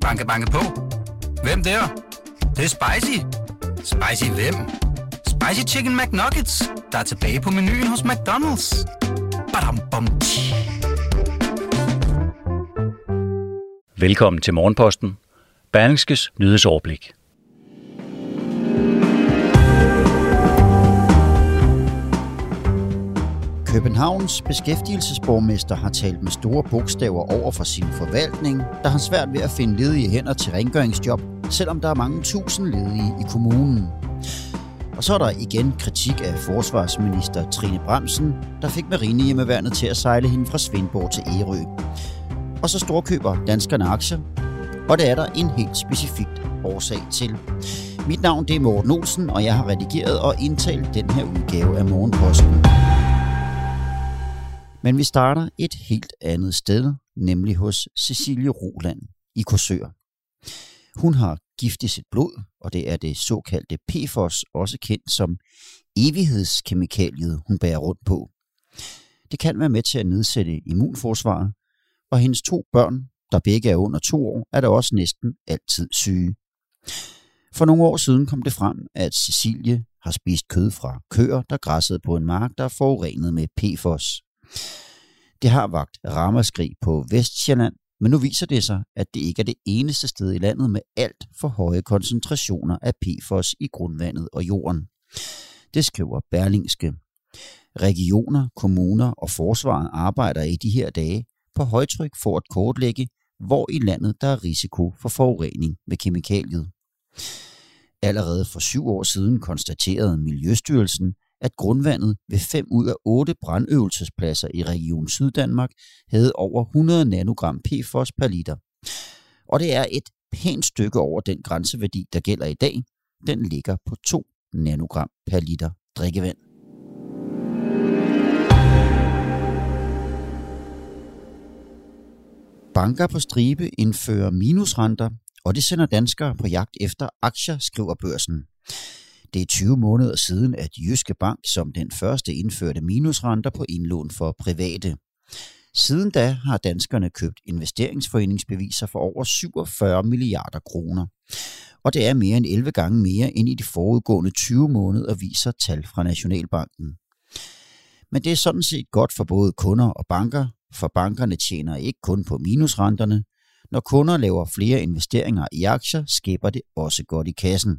Banke, banke på. Hvem der? Det, det er spicy. Spicy hvem? Spicy Chicken McNuggets, der er tilbage på menuen hos McDonald's. Badum, bom, tji. Velkommen til Morgenposten. Berlingskes nyhedsoverblik. Københavns beskæftigelsesborgmester har talt med store bogstaver over for sin forvaltning, der har svært ved at finde ledige hænder til rengøringsjob, selvom der er mange tusind ledige i kommunen. Og så er der igen kritik af forsvarsminister Trine Bremsen, der fik marinehjemmeværnet til at sejle hende fra Svendborg til Ærø. Og så storkøber danskerne aktier, og det er der en helt specifikt årsag til. Mit navn det er Morten Olsen, og jeg har redigeret og indtalt den her udgave af Morgenposten. Men vi starter et helt andet sted, nemlig hos Cecilie Roland i Korsør. Hun har gift i sit blod, og det er det såkaldte PFOS, også kendt som evighedskemikaliet, hun bærer rundt på. Det kan være med til at nedsætte immunforsvaret, og hendes to børn, der begge er under to år, er der også næsten altid syge. For nogle år siden kom det frem, at Cecilie har spist kød fra køer, der græssede på en mark, der er forurenet med PFOS. Det har vagt ramaskrig på Vestjylland, men nu viser det sig, at det ikke er det eneste sted i landet med alt for høje koncentrationer af PFOS i grundvandet og jorden. Det skriver Berlingske. Regioner, kommuner og forsvaret arbejder i de her dage på højtryk for at kortlægge, hvor i landet der er risiko for forurening med kemikaliet. Allerede for syv år siden konstaterede Miljøstyrelsen, at grundvandet ved fem ud af otte brandøvelsespladser i Region Syddanmark havde over 100 nanogram PFOS per liter. Og det er et pænt stykke over den grænseværdi, der gælder i dag. Den ligger på 2 nanogram per liter drikkevand. Banker på stribe indfører minusrenter, og det sender danskere på jagt efter aktier, skriver børsen. Det er 20 måneder siden, at Jyske Bank som den første indførte minusrenter på indlån for private. Siden da har danskerne købt investeringsforeningsbeviser for over 47 milliarder kroner. Og det er mere end 11 gange mere end i de forudgående 20 måneder, viser tal fra Nationalbanken. Men det er sådan set godt for både kunder og banker, for bankerne tjener ikke kun på minusrenterne. Når kunder laver flere investeringer i aktier, skaber det også godt i kassen.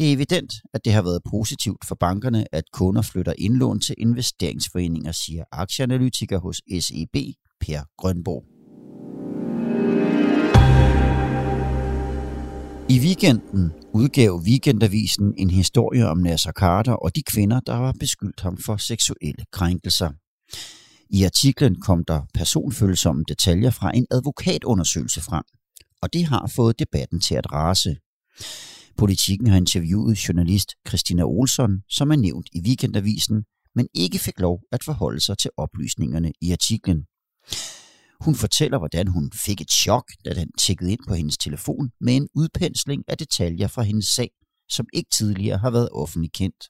Det er evident, at det har været positivt for bankerne, at kunder flytter indlån til investeringsforeninger, siger aktieanalytiker hos SEB, Per Grønborg. I weekenden udgav Weekendavisen en historie om Nasser Carter og de kvinder, der har beskyldt ham for seksuelle krænkelser. I artiklen kom der personfølsomme detaljer fra en advokatundersøgelse frem, og det har fået debatten til at rase. Politikken har interviewet journalist Christina Olsson, som er nævnt i Weekendavisen, men ikke fik lov at forholde sig til oplysningerne i artiklen. Hun fortæller, hvordan hun fik et chok, da den tjekkede ind på hendes telefon med en udpensling af detaljer fra hendes sag, som ikke tidligere har været offentligt kendt.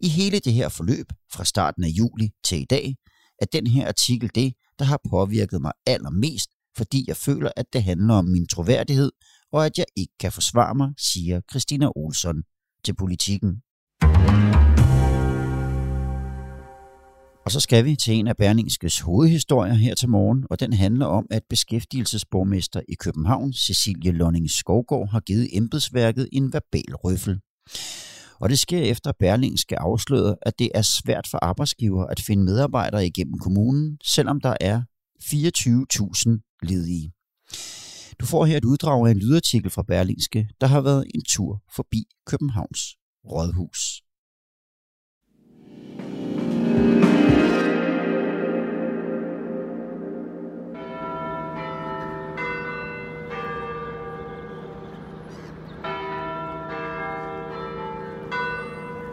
I hele det her forløb, fra starten af juli til i dag, er den her artikel det, der har påvirket mig allermest, fordi jeg føler, at det handler om min troværdighed og at jeg ikke kan forsvare mig, siger Christina Olsson til politikken. Og så skal vi til en af Berlingskes hovedhistorier her til morgen, og den handler om, at beskæftigelsesborgmester i København, Cecilie Lonning Skovgaard, har givet embedsværket en verbal røffel. Og det sker efter Berlingske afslørede, at det er svært for arbejdsgiver at finde medarbejdere igennem kommunen, selvom der er 24.000 ledige. Du får her et uddrag af en lydartikel fra Berlingske, der har været en tur forbi Københavns Rådhus.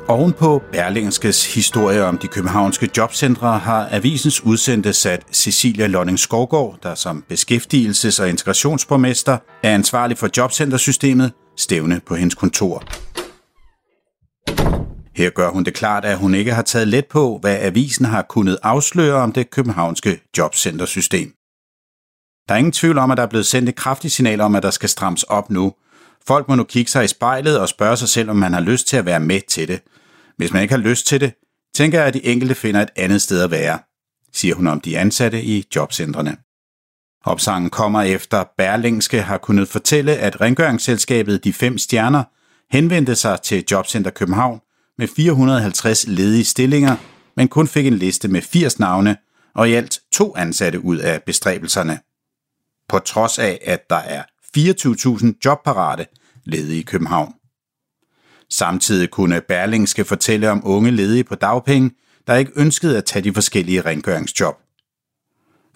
Ovenpå Berlingskes historie om de københavnske jobcentre har avisens udsendte sat Cecilia Lonning Skovgaard, der som beskæftigelses- og integrationsborgmester er ansvarlig for jobcentersystemet, stævne på hendes kontor. Her gør hun det klart, at hun ikke har taget let på, hvad avisen har kunnet afsløre om det københavnske jobcentersystem. Der er ingen tvivl om, at der er blevet sendt et kraftigt signal om, at der skal strammes op nu. Folk må nu kigge sig i spejlet og spørge sig selv, om man har lyst til at være med til det. Hvis man ikke har lyst til det, tænker jeg, at de enkelte finder et andet sted at være, siger hun om de ansatte i jobcentrene. Opsangen kommer efter Berlingske har kunnet fortælle, at rengøringsselskabet De Fem Stjerner henvendte sig til Jobcenter København med 450 ledige stillinger, men kun fik en liste med 80 navne og i alt to ansatte ud af bestræbelserne. På trods af, at der er 24.000 jobparate ledige i København. Samtidig kunne Berlingske fortælle om unge ledige på dagpenge, der ikke ønskede at tage de forskellige rengøringsjob.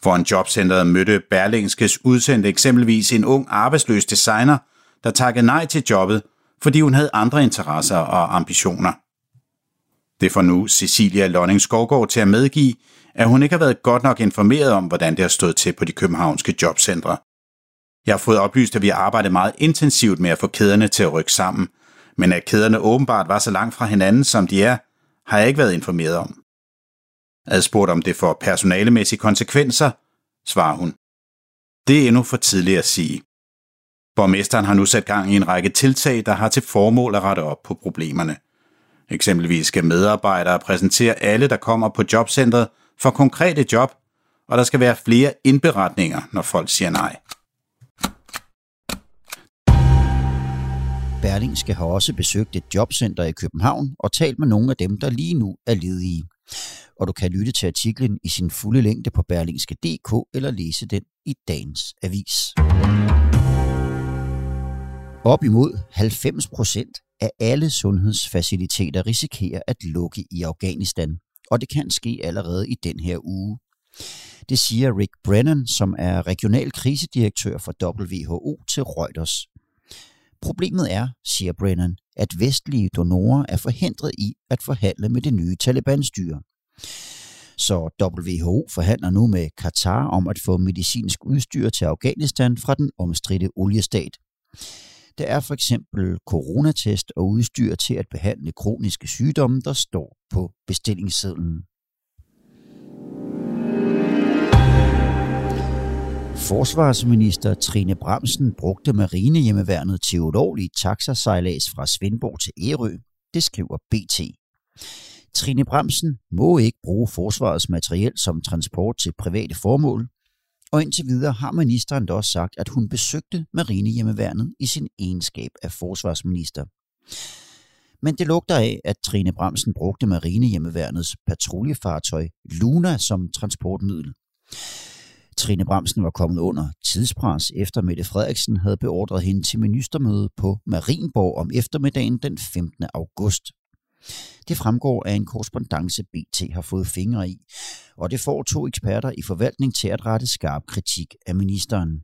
For en jobcentret mødte Berlingskes udsendte eksempelvis en ung arbejdsløs designer, der takkede nej til jobbet, fordi hun havde andre interesser og ambitioner. Det får nu Cecilia Lonning Skovgaard til at medgive, at hun ikke har været godt nok informeret om, hvordan det har stået til på de københavnske jobcentre. Jeg har fået oplyst, at vi har arbejdet meget intensivt med at få kæderne til at rykke sammen, men at kæderne åbenbart var så langt fra hinanden, som de er, har jeg ikke været informeret om. Adspurgt om det får personalemæssige konsekvenser, svarer hun. Det er endnu for tidligt at sige. Borgmesteren har nu sat gang i en række tiltag, der har til formål at rette op på problemerne. Eksempelvis skal medarbejdere præsentere alle, der kommer på jobcentret for konkrete job, og der skal være flere indberetninger, når folk siger nej. Berlingske har også besøgt et jobcenter i København og talt med nogle af dem, der lige nu er ledige. Og du kan lytte til artiklen i sin fulde længde på berlingske.dk eller læse den i dagens avis. Op imod 90 procent af alle sundhedsfaciliteter risikerer at lukke i Afghanistan, og det kan ske allerede i den her uge. Det siger Rick Brennan, som er regional krisedirektør for WHO til Reuters. Problemet er, siger Brennan, at vestlige donorer er forhindret i at forhandle med det nye Taliban-styre. Så WHO forhandler nu med Katar om at få medicinsk udstyr til Afghanistan fra den omstridte oliestat. Der er for eksempel coronatest og udstyr til at behandle kroniske sygdomme, der står på bestillingssedlen. Forsvarsminister Trine Bramsen brugte marinehjemmeværnet til ulovlig taxasejlads fra Svendborg til Ærø. Det skriver BT. Trine Bremsen må ikke bruge forsvarets materiel som transport til private formål, og indtil videre har ministeren da også sagt, at hun besøgte marinehjemmeværnet i sin egenskab af forsvarsminister. Men det lugter af, at Trine Bremsen brugte marinehjemmeværnets patruljefartøj Luna som transportmiddel. Trine Bramsen var kommet under tidspres, efter Mette Frederiksen havde beordret hende til ministermøde på Marienborg om eftermiddagen den 15. august. Det fremgår af en korrespondence, BT har fået fingre i, og det får to eksperter i forvaltning til at rette skarp kritik af ministeren.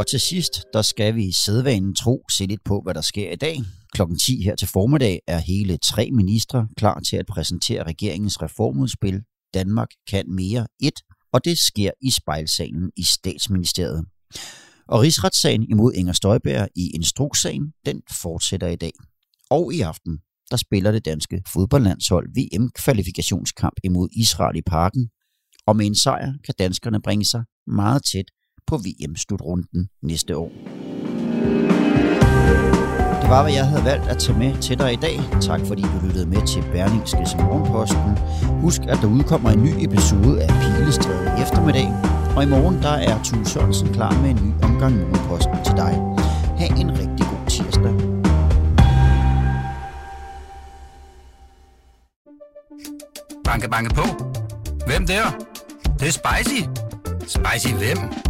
Og til sidst, der skal vi i sædvanen tro se lidt på, hvad der sker i dag. Klokken 10 her til formiddag er hele tre ministre klar til at præsentere regeringens reformudspil Danmark kan mere 1, og det sker i spejlsalen i statsministeriet. Og rigsretssagen imod Inger Støjberg i instrukssagen, den fortsætter i dag. Og i aften, der spiller det danske fodboldlandshold VM-kvalifikationskamp imod Israel i parken. Og med en sejr kan danskerne bringe sig meget tæt på VM-slutrunden næste år. Det var, hvad jeg havde valgt at tage med til dig i dag. Tak fordi du lyttede med til Berlingske Morgenposten. Husk, at der udkommer en ny episode af Pilestræde eftermiddag. Og i morgen der er Tue Sørensen klar med en ny omgang Morgenposten til dig. Ha' en rigtig god tirsdag. Banke, banke på. Hvem der? Det, det er spicy. Spicy hvem?